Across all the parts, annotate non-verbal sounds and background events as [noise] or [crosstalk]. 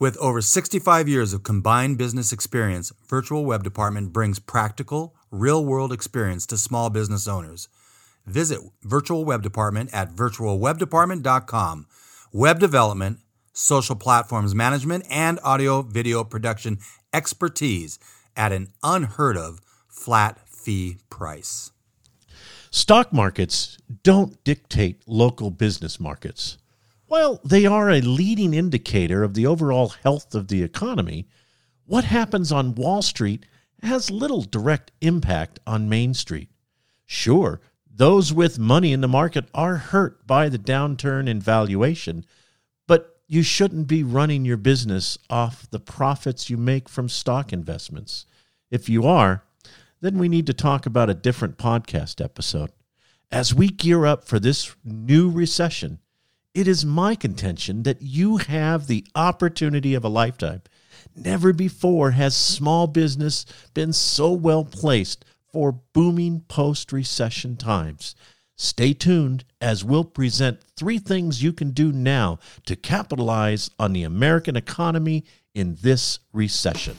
With over 65 years of combined business experience, Virtual Web Department brings practical, real world experience to small business owners. Visit Virtual Web Department at virtualwebdepartment.com. Web development, social platforms management, and audio video production expertise at an unheard of flat fee price. Stock markets don't dictate local business markets. While they are a leading indicator of the overall health of the economy, what happens on Wall Street has little direct impact on Main Street. Sure, those with money in the market are hurt by the downturn in valuation, but you shouldn't be running your business off the profits you make from stock investments. If you are, then we need to talk about a different podcast episode. As we gear up for this new recession, it is my contention that you have the opportunity of a lifetime. Never before has small business been so well placed for booming post recession times. Stay tuned as we'll present three things you can do now to capitalize on the American economy in this recession.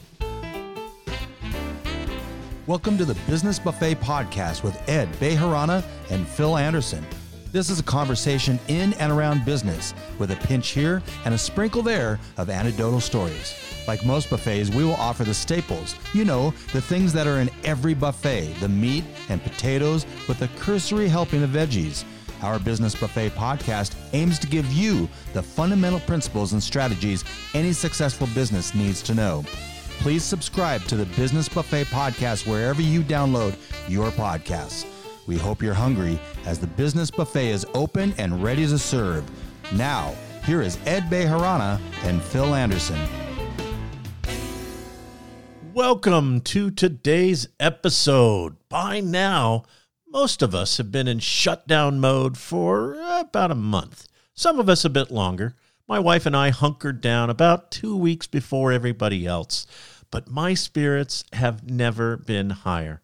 Welcome to the Business Buffet Podcast with Ed Bejarana and Phil Anderson. This is a conversation in and around business with a pinch here and a sprinkle there of anecdotal stories. Like most buffets, we will offer the staples, you know, the things that are in every buffet the meat and potatoes with a cursory helping of veggies. Our Business Buffet podcast aims to give you the fundamental principles and strategies any successful business needs to know. Please subscribe to the Business Buffet podcast wherever you download your podcasts. We hope you're hungry as the business buffet is open and ready to serve. Now, here is Ed Bejarana and Phil Anderson. Welcome to today's episode. By now, most of us have been in shutdown mode for about a month, some of us a bit longer. My wife and I hunkered down about two weeks before everybody else, but my spirits have never been higher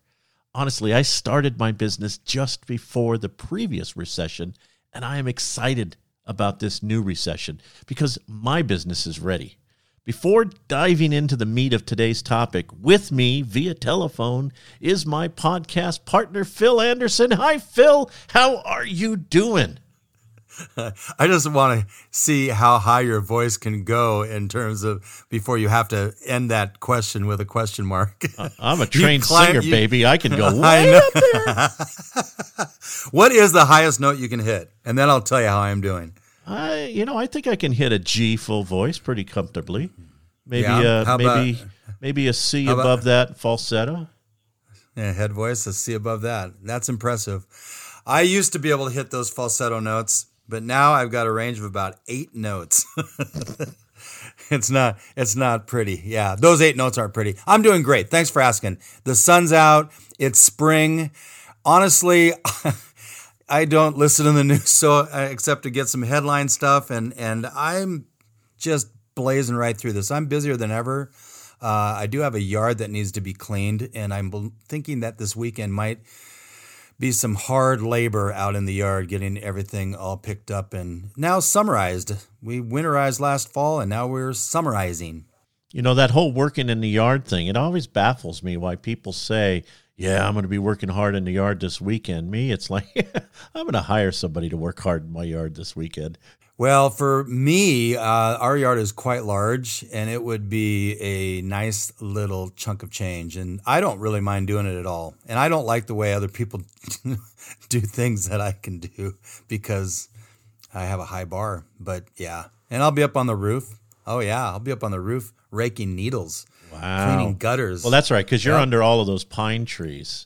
honestly, I started my business just before the previous recession, and I am excited about this new recession because my business is ready. Before diving into the meat of today's topic, with me via telephone is my podcast partner, Phil Anderson. Hi, Phil. How are you doing? [laughs] I just want to see how high your voice can go in terms of before you have to end that question with a question mark. [laughs] I'm a trained climb, singer, you, baby. I can go [laughs] way up there. what is the highest note you can hit? And then I'll tell you how I'm doing. I, you know, I think I can hit a G full voice pretty comfortably. Maybe, yeah, uh, maybe, about, maybe a C above about, that falsetto. Yeah, head voice, a C above that. That's impressive. I used to be able to hit those falsetto notes but now I've got a range of about eight notes. [laughs] it's not it's not pretty. Yeah, those eight notes aren't pretty. I'm doing great. Thanks for asking. The sun's out. It's spring. Honestly, [laughs] I don't listen to the news so uh, except to get some headline stuff, and and I'm just blazing right through this. I'm busier than ever. Uh, I do have a yard that needs to be cleaned, and I'm thinking that this weekend might be some hard labor out in the yard getting everything all picked up and now summarized. We winterized last fall and now we're summarizing. You know, that whole working in the yard thing, it always baffles me why people say, yeah, I'm going to be working hard in the yard this weekend. Me, it's like, [laughs] I'm going to hire somebody to work hard in my yard this weekend. Well, for me, uh, our yard is quite large and it would be a nice little chunk of change. And I don't really mind doing it at all. And I don't like the way other people [laughs] do things that I can do because I have a high bar. But yeah. And I'll be up on the roof. Oh, yeah. I'll be up on the roof raking needles, wow. cleaning gutters. Well, that's right. Because you're yep. under all of those pine trees.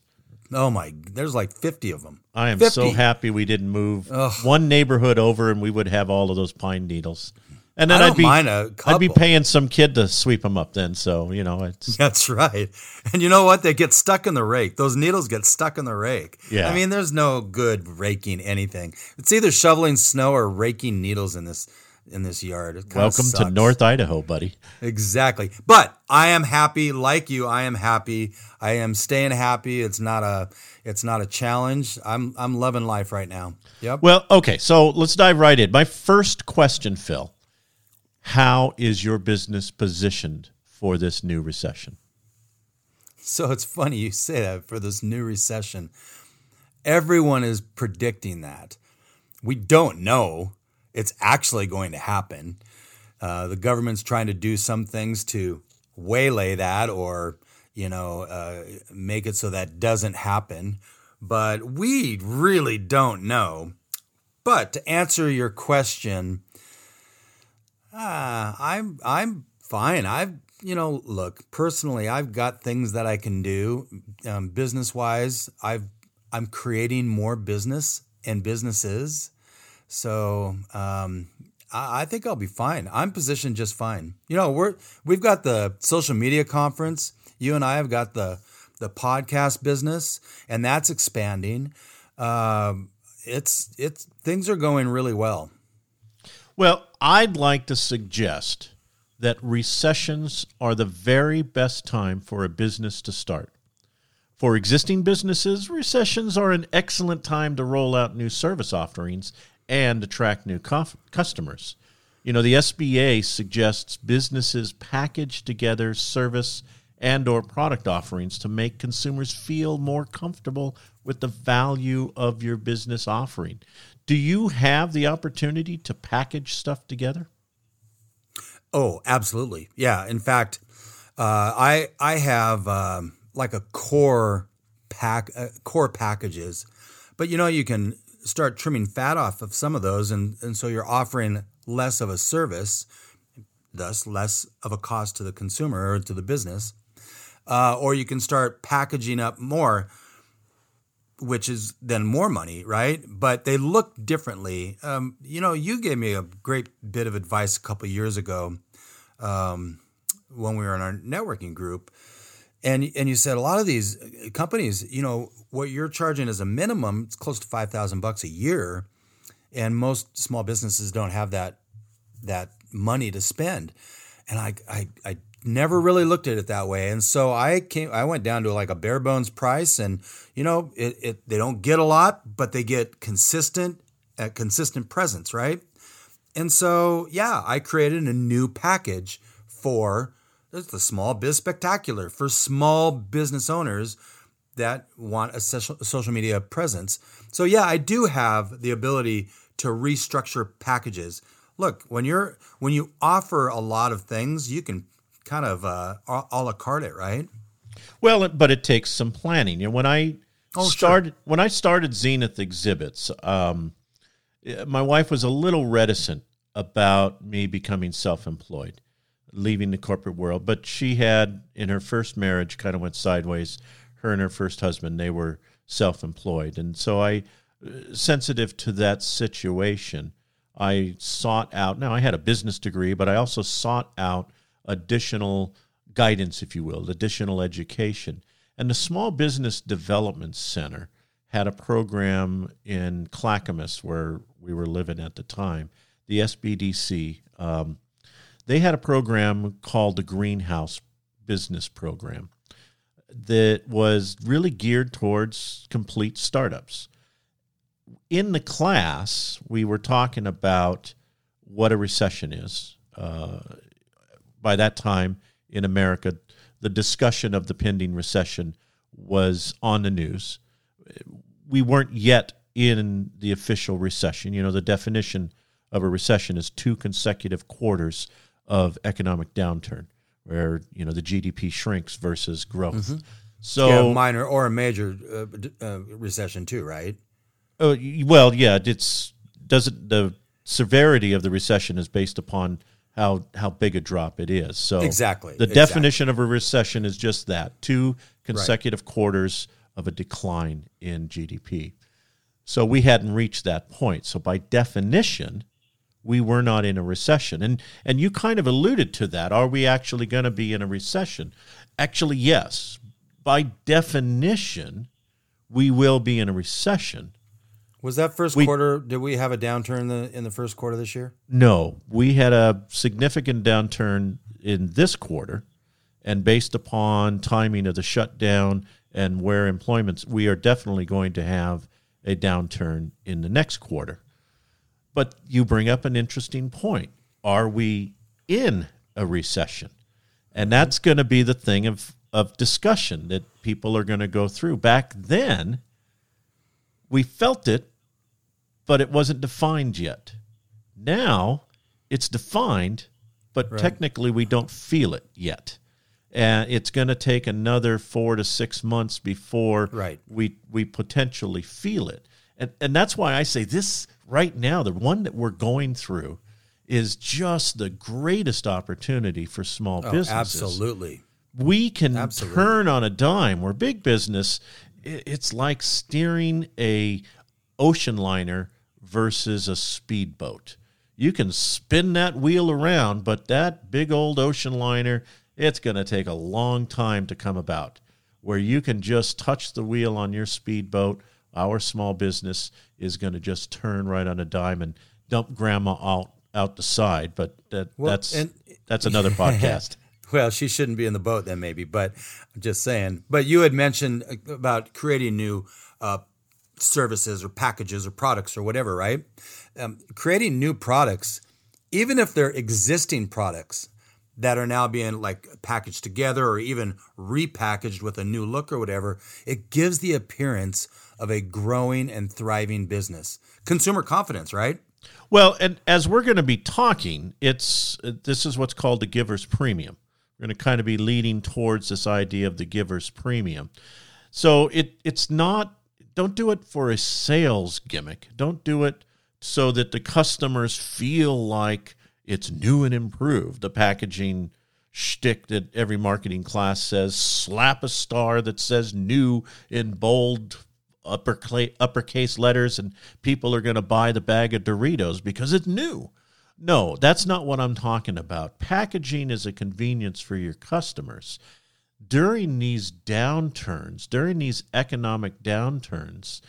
Oh my! There's like fifty of them. I am 50. so happy we didn't move Ugh. one neighborhood over, and we would have all of those pine needles. And then I'd be I'd be paying some kid to sweep them up. Then, so you know, it's [laughs] that's right. And you know what? They get stuck in the rake. Those needles get stuck in the rake. Yeah. I mean, there's no good raking anything. It's either shoveling snow or raking needles in this in this yard. Welcome sucks. to North Idaho, buddy. Exactly. But I am happy, like you. I am happy. I am staying happy. It's not a it's not a challenge. I'm I'm loving life right now. Yep. Well, okay. So let's dive right in. My first question, Phil. How is your business positioned for this new recession? So it's funny you say that for this new recession. Everyone is predicting that. We don't know it's actually going to happen. Uh, the government's trying to do some things to waylay that or, you know, uh, make it so that doesn't happen. But we really don't know. But to answer your question, uh, I'm I'm fine. I've you know, look personally, I've got things that I can do um, business wise. I've I'm creating more business and businesses, so um, I, I think I'll be fine. I'm positioned just fine. You know, we're we've got the social media conference. You and I have got the the podcast business, and that's expanding. Um, it's it's things are going really well. Well, I'd like to suggest that recessions are the very best time for a business to start. For existing businesses, recessions are an excellent time to roll out new service offerings and attract new customers. You know, the SBA suggests businesses package together service and or product offerings to make consumers feel more comfortable with the value of your business offering. Do you have the opportunity to package stuff together? Oh, absolutely. Yeah. In fact, uh, I I have um, like a core pack uh, core packages, but you know you can start trimming fat off of some of those, and and so you're offering less of a service, thus less of a cost to the consumer or to the business, uh, or you can start packaging up more which is then more money, right? But they look differently. Um, you know, you gave me a great bit of advice a couple years ago um, when we were in our networking group, and and you said a lot of these uh, companies, you know, what you're charging as a minimum, it's close to five thousand bucks a year, and most small businesses don't have that that money to spend. And I I, I never really looked at it that way. And so I came, I went down to like a bare bones price, and you know, it, it they don't get a lot, but they get consistent, a consistent presence, right? And so yeah, I created a new package for the small biz spectacular for small business owners that want a social, social media presence. So yeah, I do have the ability to restructure packages. Look, when you're when you offer a lot of things, you can kind of uh, a la carte it, right? Well, but it takes some planning. You know, when I oh, started sure. when I started Zenith Exhibits, um, my wife was a little reticent about me becoming self-employed, leaving the corporate world. But she had, in her first marriage, kind of went sideways. Her and her first husband, they were self-employed, and so I, uh, sensitive to that situation, I sought out. Now I had a business degree, but I also sought out additional guidance, if you will, additional education. And the Small Business Development Center had a program in Clackamas where we were living at the time, the SBDC. Um, they had a program called the Greenhouse Business Program that was really geared towards complete startups. In the class, we were talking about what a recession is. Uh, by that time in America, the discussion of the pending recession was on the news. We weren't yet in the official recession. You know, the definition of a recession is two consecutive quarters of economic downturn, where you know the GDP shrinks versus growth. Mm-hmm. So yeah, minor or a major uh, uh, recession too, right? Oh well, yeah. It's does it the severity of the recession is based upon how how big a drop it is. So exactly the exactly. definition of a recession is just that two consecutive right. quarters of a decline in GDP. So we hadn't reached that point. So by definition, we were not in a recession. And and you kind of alluded to that. Are we actually going to be in a recession? Actually, yes. By definition, we will be in a recession. Was that first we, quarter? Did we have a downturn in the in the first quarter this year? No, we had a significant downturn in this quarter, and based upon timing of the shutdown and where employment's, we are definitely going to have a downturn in the next quarter. But you bring up an interesting point. Are we in a recession. And that's going to be the thing of, of discussion that people are going to go through. Back then, we felt it, but it wasn't defined yet. Now it's defined, but Right. technically we don't feel it yet. And it's going to take another four to six months before Right. we we potentially feel it. And and that's why I say this right now, the one that we're going through is just the greatest opportunity for small Oh, businesses absolutely. we can Absolutely. turn on a dime where big business it's like steering a ocean liner versus a speedboat you can spin that wheel around but that big old ocean liner it's going to take a long time to come about where you can just touch the wheel on your speedboat our small business is going to just turn right on a dime and dump grandma out out the side but that, Well, that's and- that's another podcast [laughs] Well, she shouldn't be in the boat then, maybe. But I'm just saying. But you had mentioned about creating new uh, services or packages or products or whatever, right? Um, creating new products, even if they're existing products that are now being like packaged together or even repackaged with a new look or whatever, it gives the appearance of a growing and thriving business. Consumer confidence, right? Well, and as we're going to be talking, it's this is what's called the giver's premium. We're going to kind of be leading towards this idea of the giver's premium. So it it's not don't do it for a sales gimmick. Don't do it so that the customers feel like it's new and improved. The packaging shtick that every marketing class says, slap a star that says new in bold upper uppercase letters and people are going to buy the bag of Doritos because it's new. No, that's not what I'm talking about. Packaging is a convenience for your customers. During these downturns, during these economic downturns,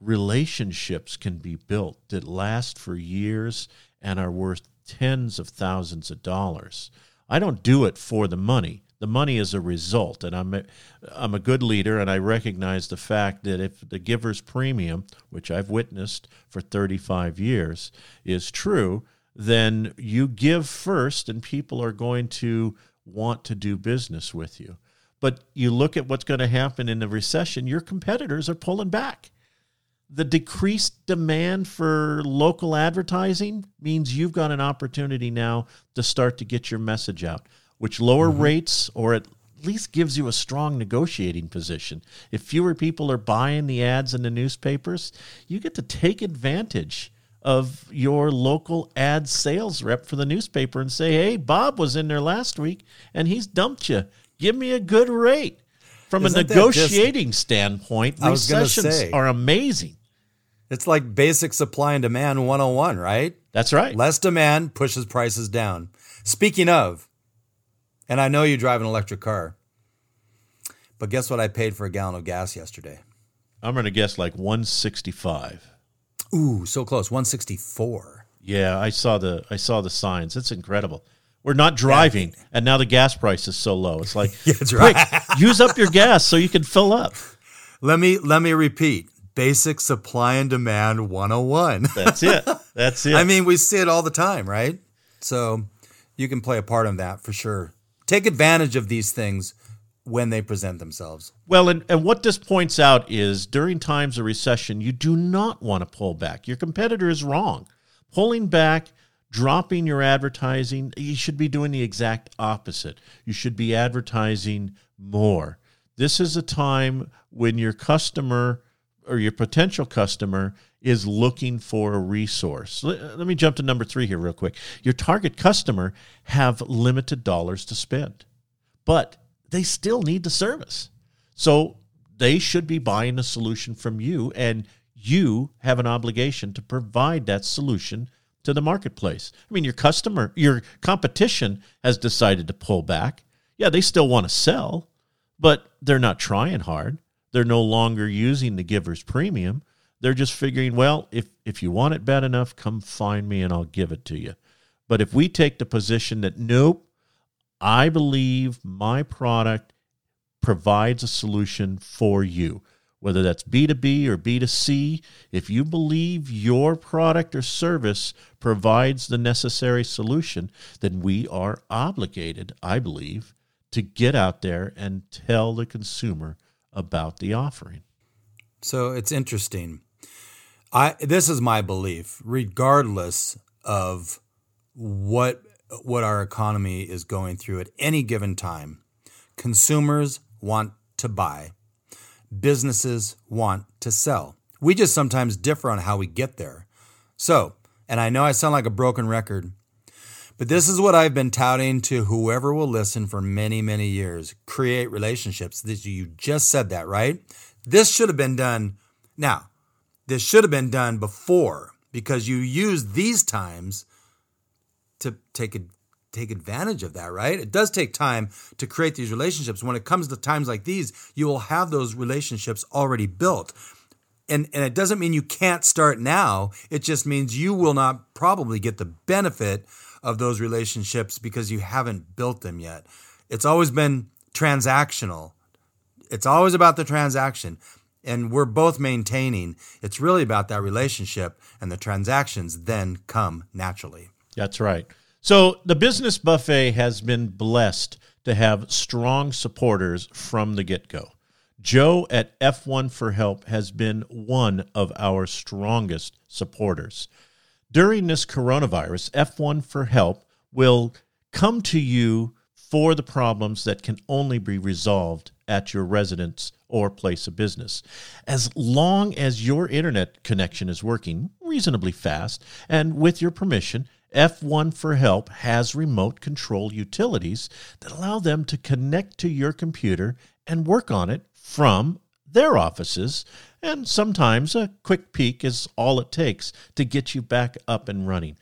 relationships can be built that last for years and are worth tens of thousands of dollars. I don't do it for the money. The money is a result, and I'm a, I'm a good leader, and I recognize the fact that if the giver's premium, which I've witnessed for 35 years, is true, then you give first, and people are going to want to do business with you. But you look at what's going to happen in the recession, your competitors are pulling back. The decreased demand for local advertising means you've got an opportunity now to start to get your message out, which lower mm-hmm. rates or at least gives you a strong negotiating position. If fewer people are buying the ads in the newspapers, you get to take advantage of your local ad sales rep for the newspaper and say, "Hey, Bob was in there last week and he's dumped you. Give me a good rate." From Isn't a that just- negotiating standpoint, I was gonna recessions say. are amazing. It's like basic supply and demand 101, right? That's right. Less demand pushes prices down. Speaking of, and I know you drive an electric car, but guess what I paid for a gallon of gas yesterday? I'm going to guess like 165. Ooh, so close, 164. Yeah, I saw the I saw the signs. It's incredible. We're not driving, and now the gas price is so low. It's like, [laughs] quick, right. [laughs] use up your gas so you can fill up. Let me let me repeat. Basic supply and demand 101. That's it. That's [laughs] it. I mean, we see it all the time, right? So you can play a part in that for sure. Take advantage of these things when they present themselves. Well, and, and what this points out is during times of recession, you do not want to pull back. Your competitor is wrong. Pulling back, dropping your advertising, you should be doing the exact opposite. You should be advertising more. This is a time when your customer or your potential customer is looking for a resource. Let, uh, let me jump to number three here, real quick. Your target customer have limited dollars to spend, but they still need the service. So they should be buying a solution from you, and you have an obligation to provide that solution to the marketplace. I mean, your customer, your competition has decided to pull back. Yeah, they still want to sell, but they're not trying hard. They're no longer using the giver's premium. They're just figuring, well, if, if you want it bad enough, come find me and I'll give it to you. But if we take the position that, nope, I believe my product provides a solution for you. Whether that's B2B or B2C, if you believe your product or service provides the necessary solution, then we are obligated, I believe, to get out there and tell the consumer about the offering. So it's interesting. I this is my belief, regardless of what what our economy is going through at any given time. Consumers want to buy businesses want to sell. We just sometimes differ on how we get there. So, and I know I sound like a broken record, but this is what I've been touting to whoever will listen for many, many years. Create relationships. This, you just said that, right? This should have been done now. This should have been done before because you use these times to take take advantage of that, right? It does take time to create these relationships. When it comes to times like these, you will have those relationships already built. And, and it doesn't mean you can't start now. It just means you will not probably get the benefit of those relationships because you haven't built them yet. It's always been transactional. It's always about the transaction. And we're both maintaining it's really about that relationship, and the transactions then come naturally. That's right. So the business buffet has been blessed to have strong supporters from the get go. Joe at F1 for Help has been one of our strongest supporters. During this coronavirus, F1 for Help will come to you for the problems that can only be resolved at your residence or place of business. As long as your internet connection is working reasonably fast and with your permission, F1 for Help has remote control utilities that allow them to connect to your computer and work on it from their offices. And sometimes a quick peek is all it takes to get you back up and running.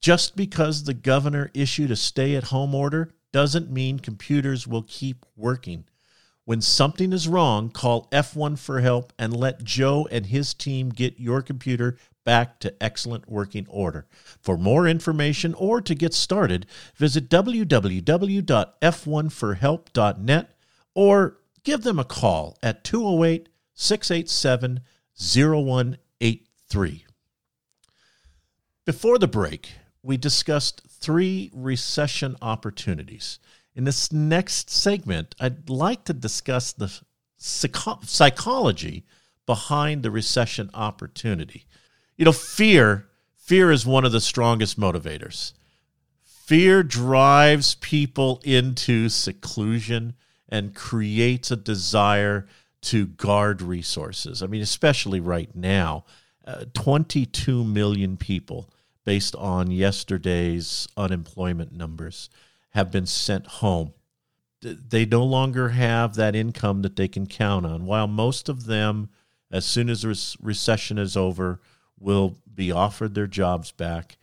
Just because the governor issued a stay at home order doesn't mean computers will keep working. When something is wrong, call F1 for help and let Joe and his team get your computer back to excellent working order. For more information or to get started, visit www.f1forhelp.net or give them a call at 208 687 0183. Before the break, we discussed three recession opportunities. In this next segment, I'd like to discuss the psychology behind the recession opportunity you know, fear, fear is one of the strongest motivators. Fear drives people into seclusion and creates a desire to guard resources. I mean, especially right now, uh, 22 million people, based on yesterday's unemployment numbers, have been sent home. They no longer have that income that they can count on. While most of them, as soon as the recession is over, will be offered their jobs back.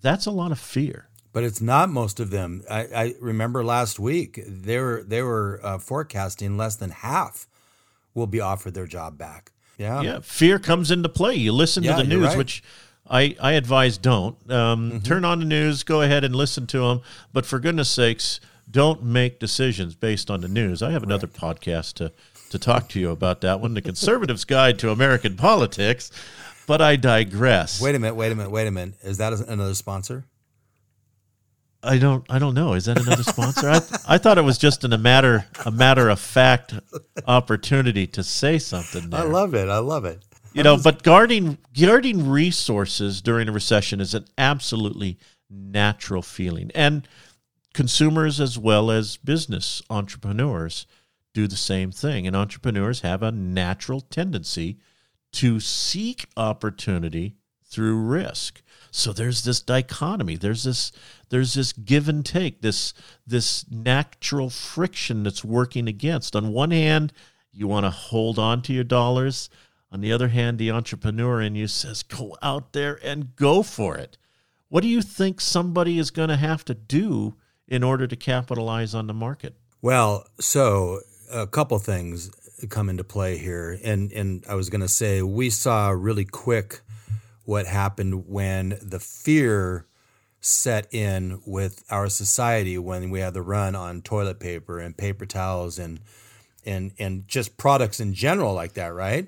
That's a lot of fear. But it's not most of them. I, I remember last week they were they were uh, forecasting less than half will be offered their job back. Yeah, yeah. Fear comes into play. You listen yeah, to the news, right. which I, I advise don't. Um, mm-hmm. Turn on the news, go ahead and listen to them. But for goodness sakes, don't make decisions based on the news. I have another right. podcast to, to talk to you about that one The Conservative's Guide to American Politics but I digress. Wait a minute. Wait a minute. Wait a minute. Is that another sponsor? I don't. I don't know. Is that another sponsor? I I thought it was just in a matter a matter of fact opportunity to say something. There. I love it. I love it. You know, but guarding guarding resources during a recession is an absolutely natural feeling, and consumers as well as business entrepreneurs do the same thing. And entrepreneurs have a natural tendency to seek opportunity through risk. So there's this dichotomy. There's this there's this give and take, this this natural friction that's working against. On one hand, you want to hold on to your dollars. On the other hand, the entrepreneur in you says, go out there and go for it. What do you think somebody is going to have to do in order to capitalize on the market? Well, so a couple things come into play here. And and I was going to say we saw really quick what happened when the fear set in with our society when we had the run on toilet paper and paper towels and and and just products in general like that, right?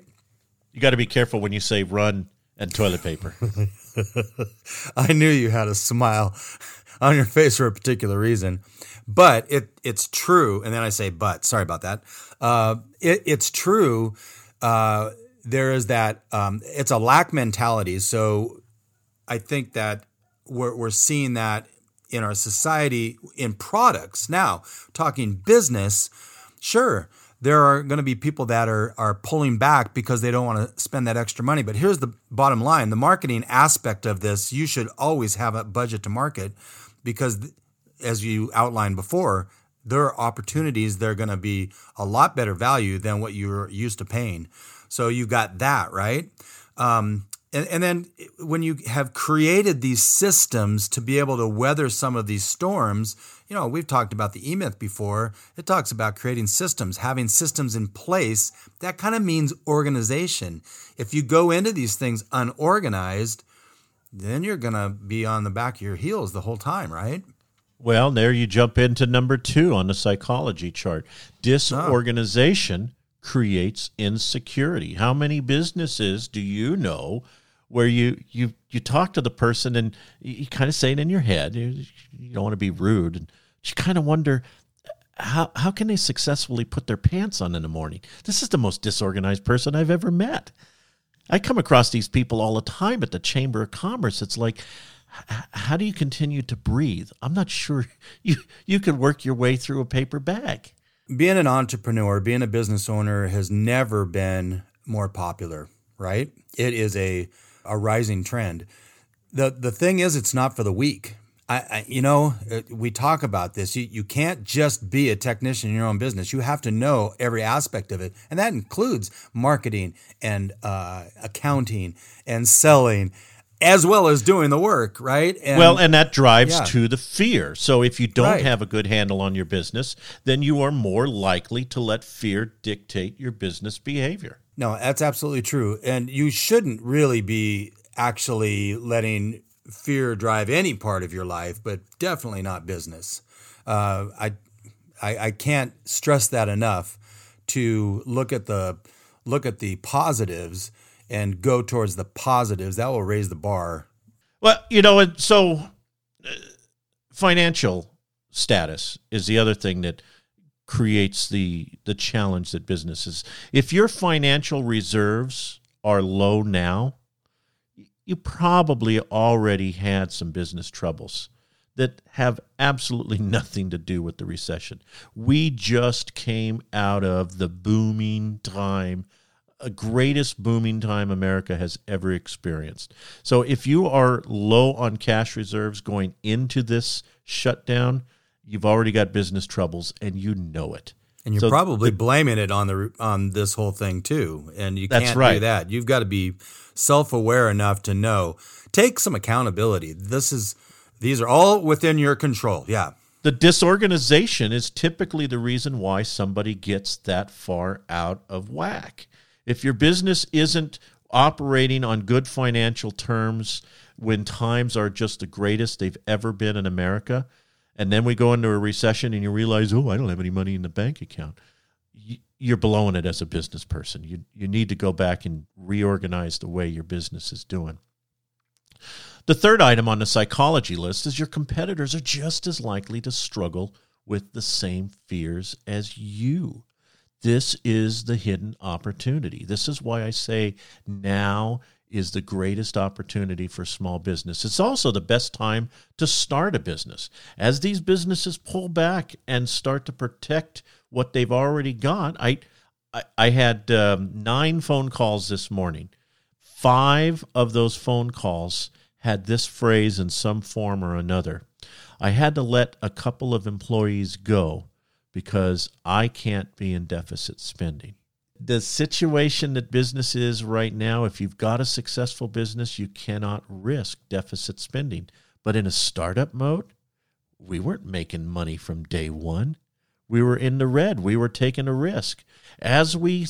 You got to be careful when you say run and toilet paper. [laughs] I knew you had a smile on your face for a particular reason, but it it's true. And then I say, but sorry about that. Uh, it, it's true. Uh, there is that um, it's a lack mentality. So I think that we're we're seeing that in our society in products now. Talking business, sure there are going to be people that are are pulling back because they don't want to spend that extra money. But here's the bottom line: the marketing aspect of this, you should always have a budget to market because, as you outlined before, there are opportunities that are going to be a lot better value than what you're used to paying. So you got that right. Um, and, and then when you have created these systems to be able to weather some of these storms, you know, we've talked about the E Myth before. It talks about creating systems, having systems in place. That kind of means organization. If you go into these things unorganized, then you're going to be on the back of your heels the whole time, right? Well, there you jump into number two on the psychology chart. Disorganization oh. creates insecurity. How many businesses do you know where you you you talk to the person and you kind of say it in your head. You, you don't want to be rude, and you kind of wonder how how can they successfully put their pants on in the morning. This is the most disorganized person I've ever met. I come across these people all the time at the Chamber of Commerce. It's like, how do you continue to breathe? I'm not sure [laughs] you you could work your way through a paper bag. Being an entrepreneur, being a business owner has never been more popular, right? It is a a rising trend. The the thing is, it's not for the weak. I, I, you know, uh, we talk about this. You, you can't just be a technician in your own business. You have to know every aspect of it, and that includes marketing and uh, accounting and selling, as well as doing the work, right? And, well, and that drives yeah. to the fear. So if you don't right. have a good handle on your business, then you are more likely to let fear dictate your business behavior. No, that's absolutely true. And you shouldn't really be actually letting fear drive any part of your life, but definitely not business. Uh, I, I, I can't stress that enough to look at the look at the positives and go towards the positives. That will raise the bar. Well, you know, and so uh, financial status is the other thing that creates the the challenge that businesses if your financial reserves are low now you probably already had some business troubles that have absolutely [laughs] nothing to do with the recession we just came out of the booming time a greatest booming time America has ever experienced. So if you are low on cash reserves going into this shutdown, you've already got business troubles and you know it. And you're so probably the, blaming it on the on this whole thing too. And you can't right. do that. You've got to be self-aware enough to know. Take some accountability. This is these are all within your control. Yeah. The disorganization is typically the reason why somebody gets that far out of whack. If your business isn't operating on good financial terms when times are just the greatest they've ever been in America, and then we go into a recession and you realize, oh, I don't have any money in the bank account. You're blowing it as a business person. You, you need to go back and reorganize the way your business is doing. The third item on the psychology list is your competitors are just as likely to struggle with the same fears as you. This is the hidden opportunity. This is why I say now is the greatest opportunity for small business. It's also the best time to start a business. As these businesses pull back and start to protect what they've already got, I I, I had um, nine phone calls this morning. Five of those phone calls had this phrase in some form or another. I had to let a couple of employees go because I can't be in deficit spending the situation that business is right now, if you've got a successful business, you cannot risk deficit spending. But in a startup mode, we weren't making money from day one. We were in the red. We were taking a risk. As we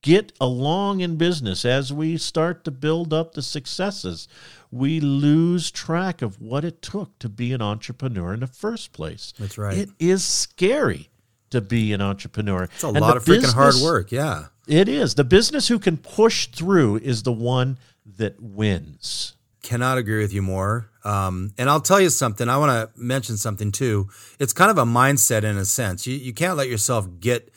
get along in business, as we start to build up the successes, we lose track of what it took to be an entrepreneur in the first place. That's right. It is scary. to be an entrepreneur. It's a lot of freaking hard work. Yeah. It is. The business who can push through is the one that wins. Cannot agree with you more. Um, and I'll tell you something. I want to mention something too. It's kind of a mindset in a sense. You, you can't let yourself get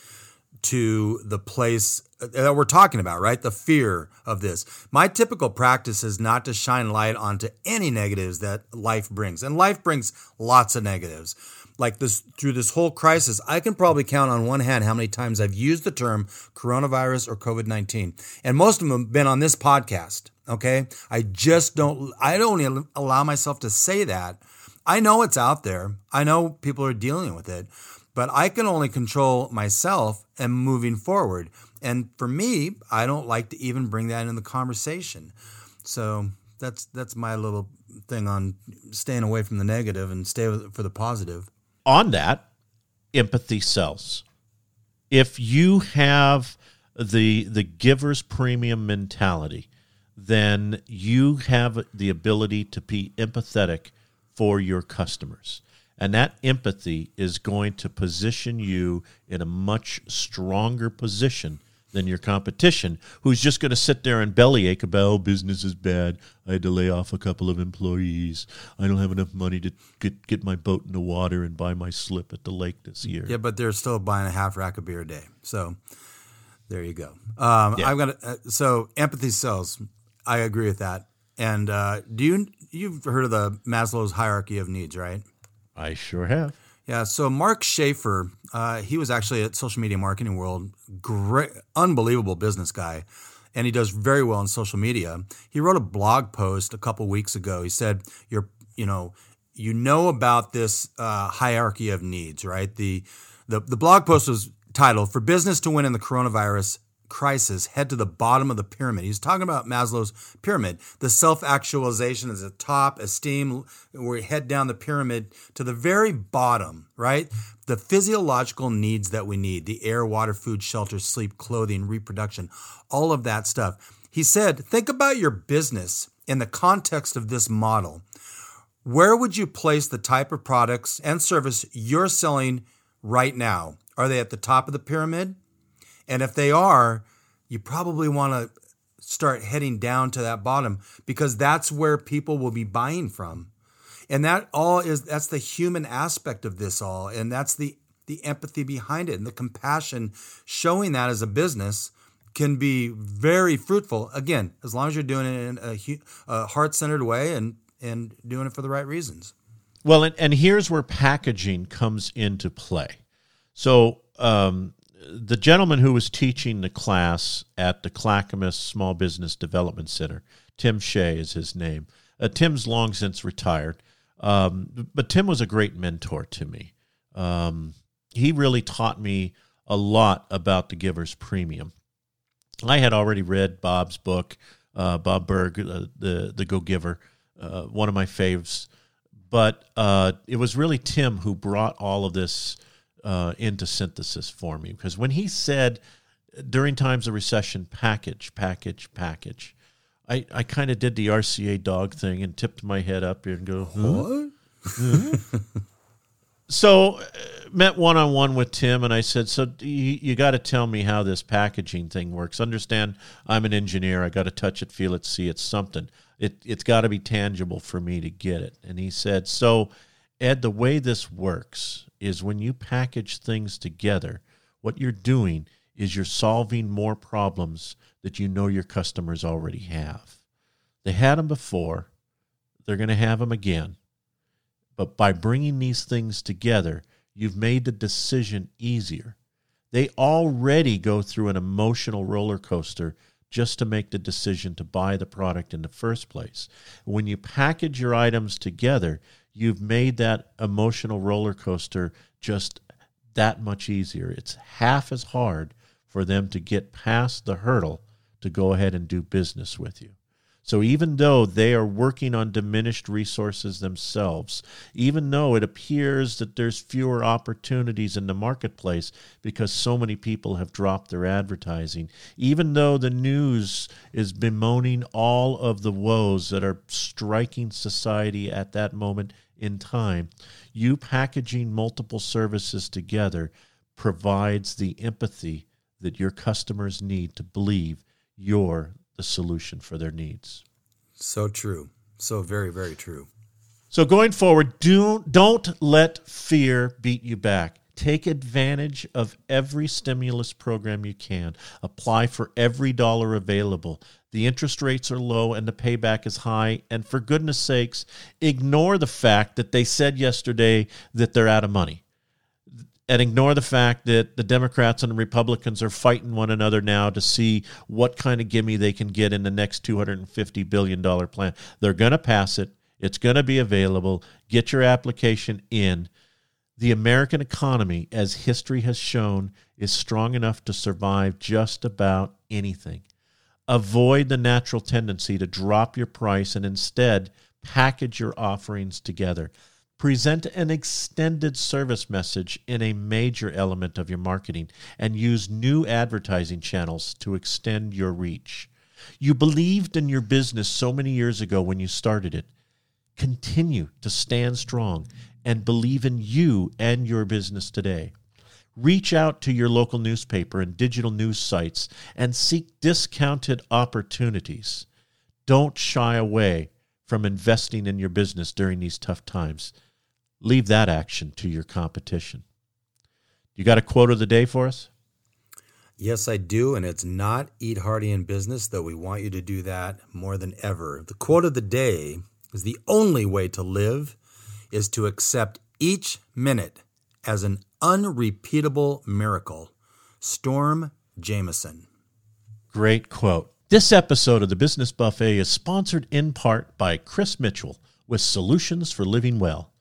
to the place that we're talking about, right? The fear of this. My typical practice is not to shine light onto any negatives that life brings. And life brings lots of negatives. Like this through this whole crisis, I can probably count on one hand how many times I've used the term coronavirus or COVID 19. And most of them have been on this podcast. Okay. I just don't, I don't allow myself to say that. I know it's out there. I know people are dealing with it, but I can only control myself and moving forward. And for me, I don't like to even bring that in the conversation. So that's that's my little thing on staying away from the negative and stay for the positive. On that, empathy sells. If you have the the giver's premium mentality, then you have the ability to be empathetic for your customers. And that empathy is going to position you in a much stronger position than your competition, who's just going to sit there and bellyache about, oh, business is bad. I had to lay off a couple of employees. I don't have enough money to get, get my boat in the water and buy my slip at the lake this year. Yeah, but they're still buying a half rack of beer a day. So there you go. Um, yeah. I've got uh, so empathy sells. I agree with that. And uh, do you you've heard of the Maslow's hierarchy of needs, right? I sure have. Yeah. So Mark Schaefer, uh, he was actually at Social Media Marketing World, great, unbelievable business guy, and he does very well in social media. He wrote a blog post a couple weeks ago. He said, "You're, you know, you know about this uh, hierarchy of needs, right?" The, the the blog post was titled "For Business to Win in the Coronavirus crisis head to the bottom of the pyramid. He's talking about Maslow's pyramid. The self actualization is at top, esteem, we head down the pyramid to the very bottom, right? The physiological needs that we need the air, water, food, shelter, sleep, clothing, reproduction, all of that stuff. He said, think about your business in the context of this model. Where would you place the type of products and service you're selling right now? Are they at the top of the pyramid? And if they are, you probably want to start heading down to that bottom because that's where people will be buying from. And that all is that's the human aspect of this all and that's the the empathy behind it and the compassion showing that as a business can be very fruitful again as long as you're doing it in a, a heart-centered way and and doing it for the right reasons. Well, and, and here's where packaging comes into play. So, um, the gentleman who was teaching the class at the Clackamas Small Business Development Center, Tim Shea is his name. Uh, Tim's long since retired, um, but Tim was a great mentor to me. Um, he really taught me a lot about the giver's premium. I had already read Bob's book, uh, Bob Burg, uh, the the Go Giver, uh, one of my faves. But uh, it was really Tim who brought all of this uh, into synthesis for me because when he said during times of recession, package, package, package, I, I kind of did the RCA dog thing and tipped my head up and go, what? Mm-hmm. so uh, met one on one with Tim and I said, so you, you got to tell me how this packaging thing works. Understand, I'm an engineer. I got to touch it, feel it, see it, something. It it's got to be tangible for me to get it. And he said, so Ed, the way this works is when you package things together, what you're doing is you're solving more problems that you know your customers already have. They had them before, they're going to have them again. But by bringing these things together, you've made the decision easier. They already go through an emotional roller coaster just to make the decision to buy the product in the first place. When you package your items together, you've made that emotional roller coaster just that much easier. It's half as hard for them to get past the hurdle to go ahead and do business with you. So even though they are working on diminished resources themselves, even though it appears that there's fewer opportunities in the marketplace because so many people have dropped their advertising, even though the news is bemoaning all of the woes that are striking society at that moment in time, you packaging multiple services together provides the empathy that your customers need to believe you're the solution for their needs. So true. So very, very true. So going forward, don't don't let fear beat you back. Take advantage of every stimulus program you can. Apply for every dollar available. The interest rates are low and the payback is high. And for goodness sakes, ignore the fact that they said yesterday that they're out of money. And ignore the fact that the Democrats and the Republicans are fighting one another now to see what kind of gimme they can get in the next $250 billion plan. They're going to pass it. It's going to be available. Get your application in. The American economy, as history has shown, is strong enough to survive just about anything. Avoid the natural tendency to drop your price and instead package your offerings together. Present an extended service message in a major element of your marketing and use new advertising channels to extend your reach. You believed in your business so many years ago when you started it continue to stand strong and believe in you and your business today. Reach out to your local newspaper and digital news sites and seek discounted opportunities. Don't shy away from investing in your business during these tough times. Leave that action to your competition. You got a quote of the day for us? Yes, I do, and it's not eat hearty in business, though we want you to do that more than ever. The quote of the day is the only way to live is to accept each minute as an unrepeatable miracle. Storm Jameson. Great quote. This episode of the Business Buffet is sponsored in part by Chris Mitchell with Solutions for Living Well.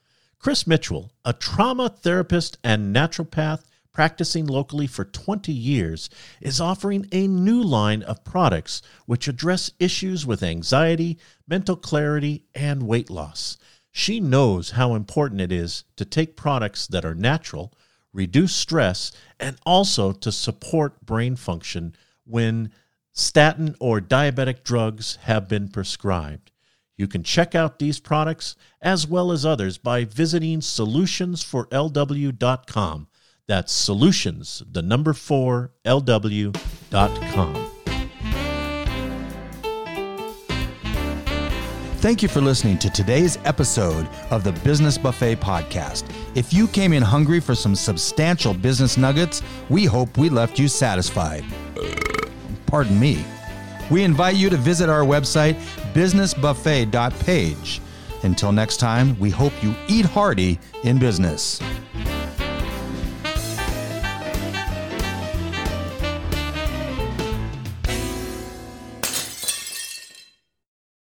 Chris Mitchell, a trauma therapist and naturopath practicing locally for 20 years, is offering a new line of products which address issues with anxiety, mental clarity, and weight loss. She knows how important it is to take products that are natural, reduce stress, and also to support brain function when statin or diabetic drugs have been prescribed. You can check out these products as well as others by visiting solutionsforlw.com. That's solutions, the number four, lw.com. Thank you for listening to today's episode of the Business Buffet Podcast. If you came in hungry for some substantial business nuggets, we hope we left you satisfied. Pardon me. We invite you to visit our website, businessbuffet.page. Until next time, we hope you eat hearty in business.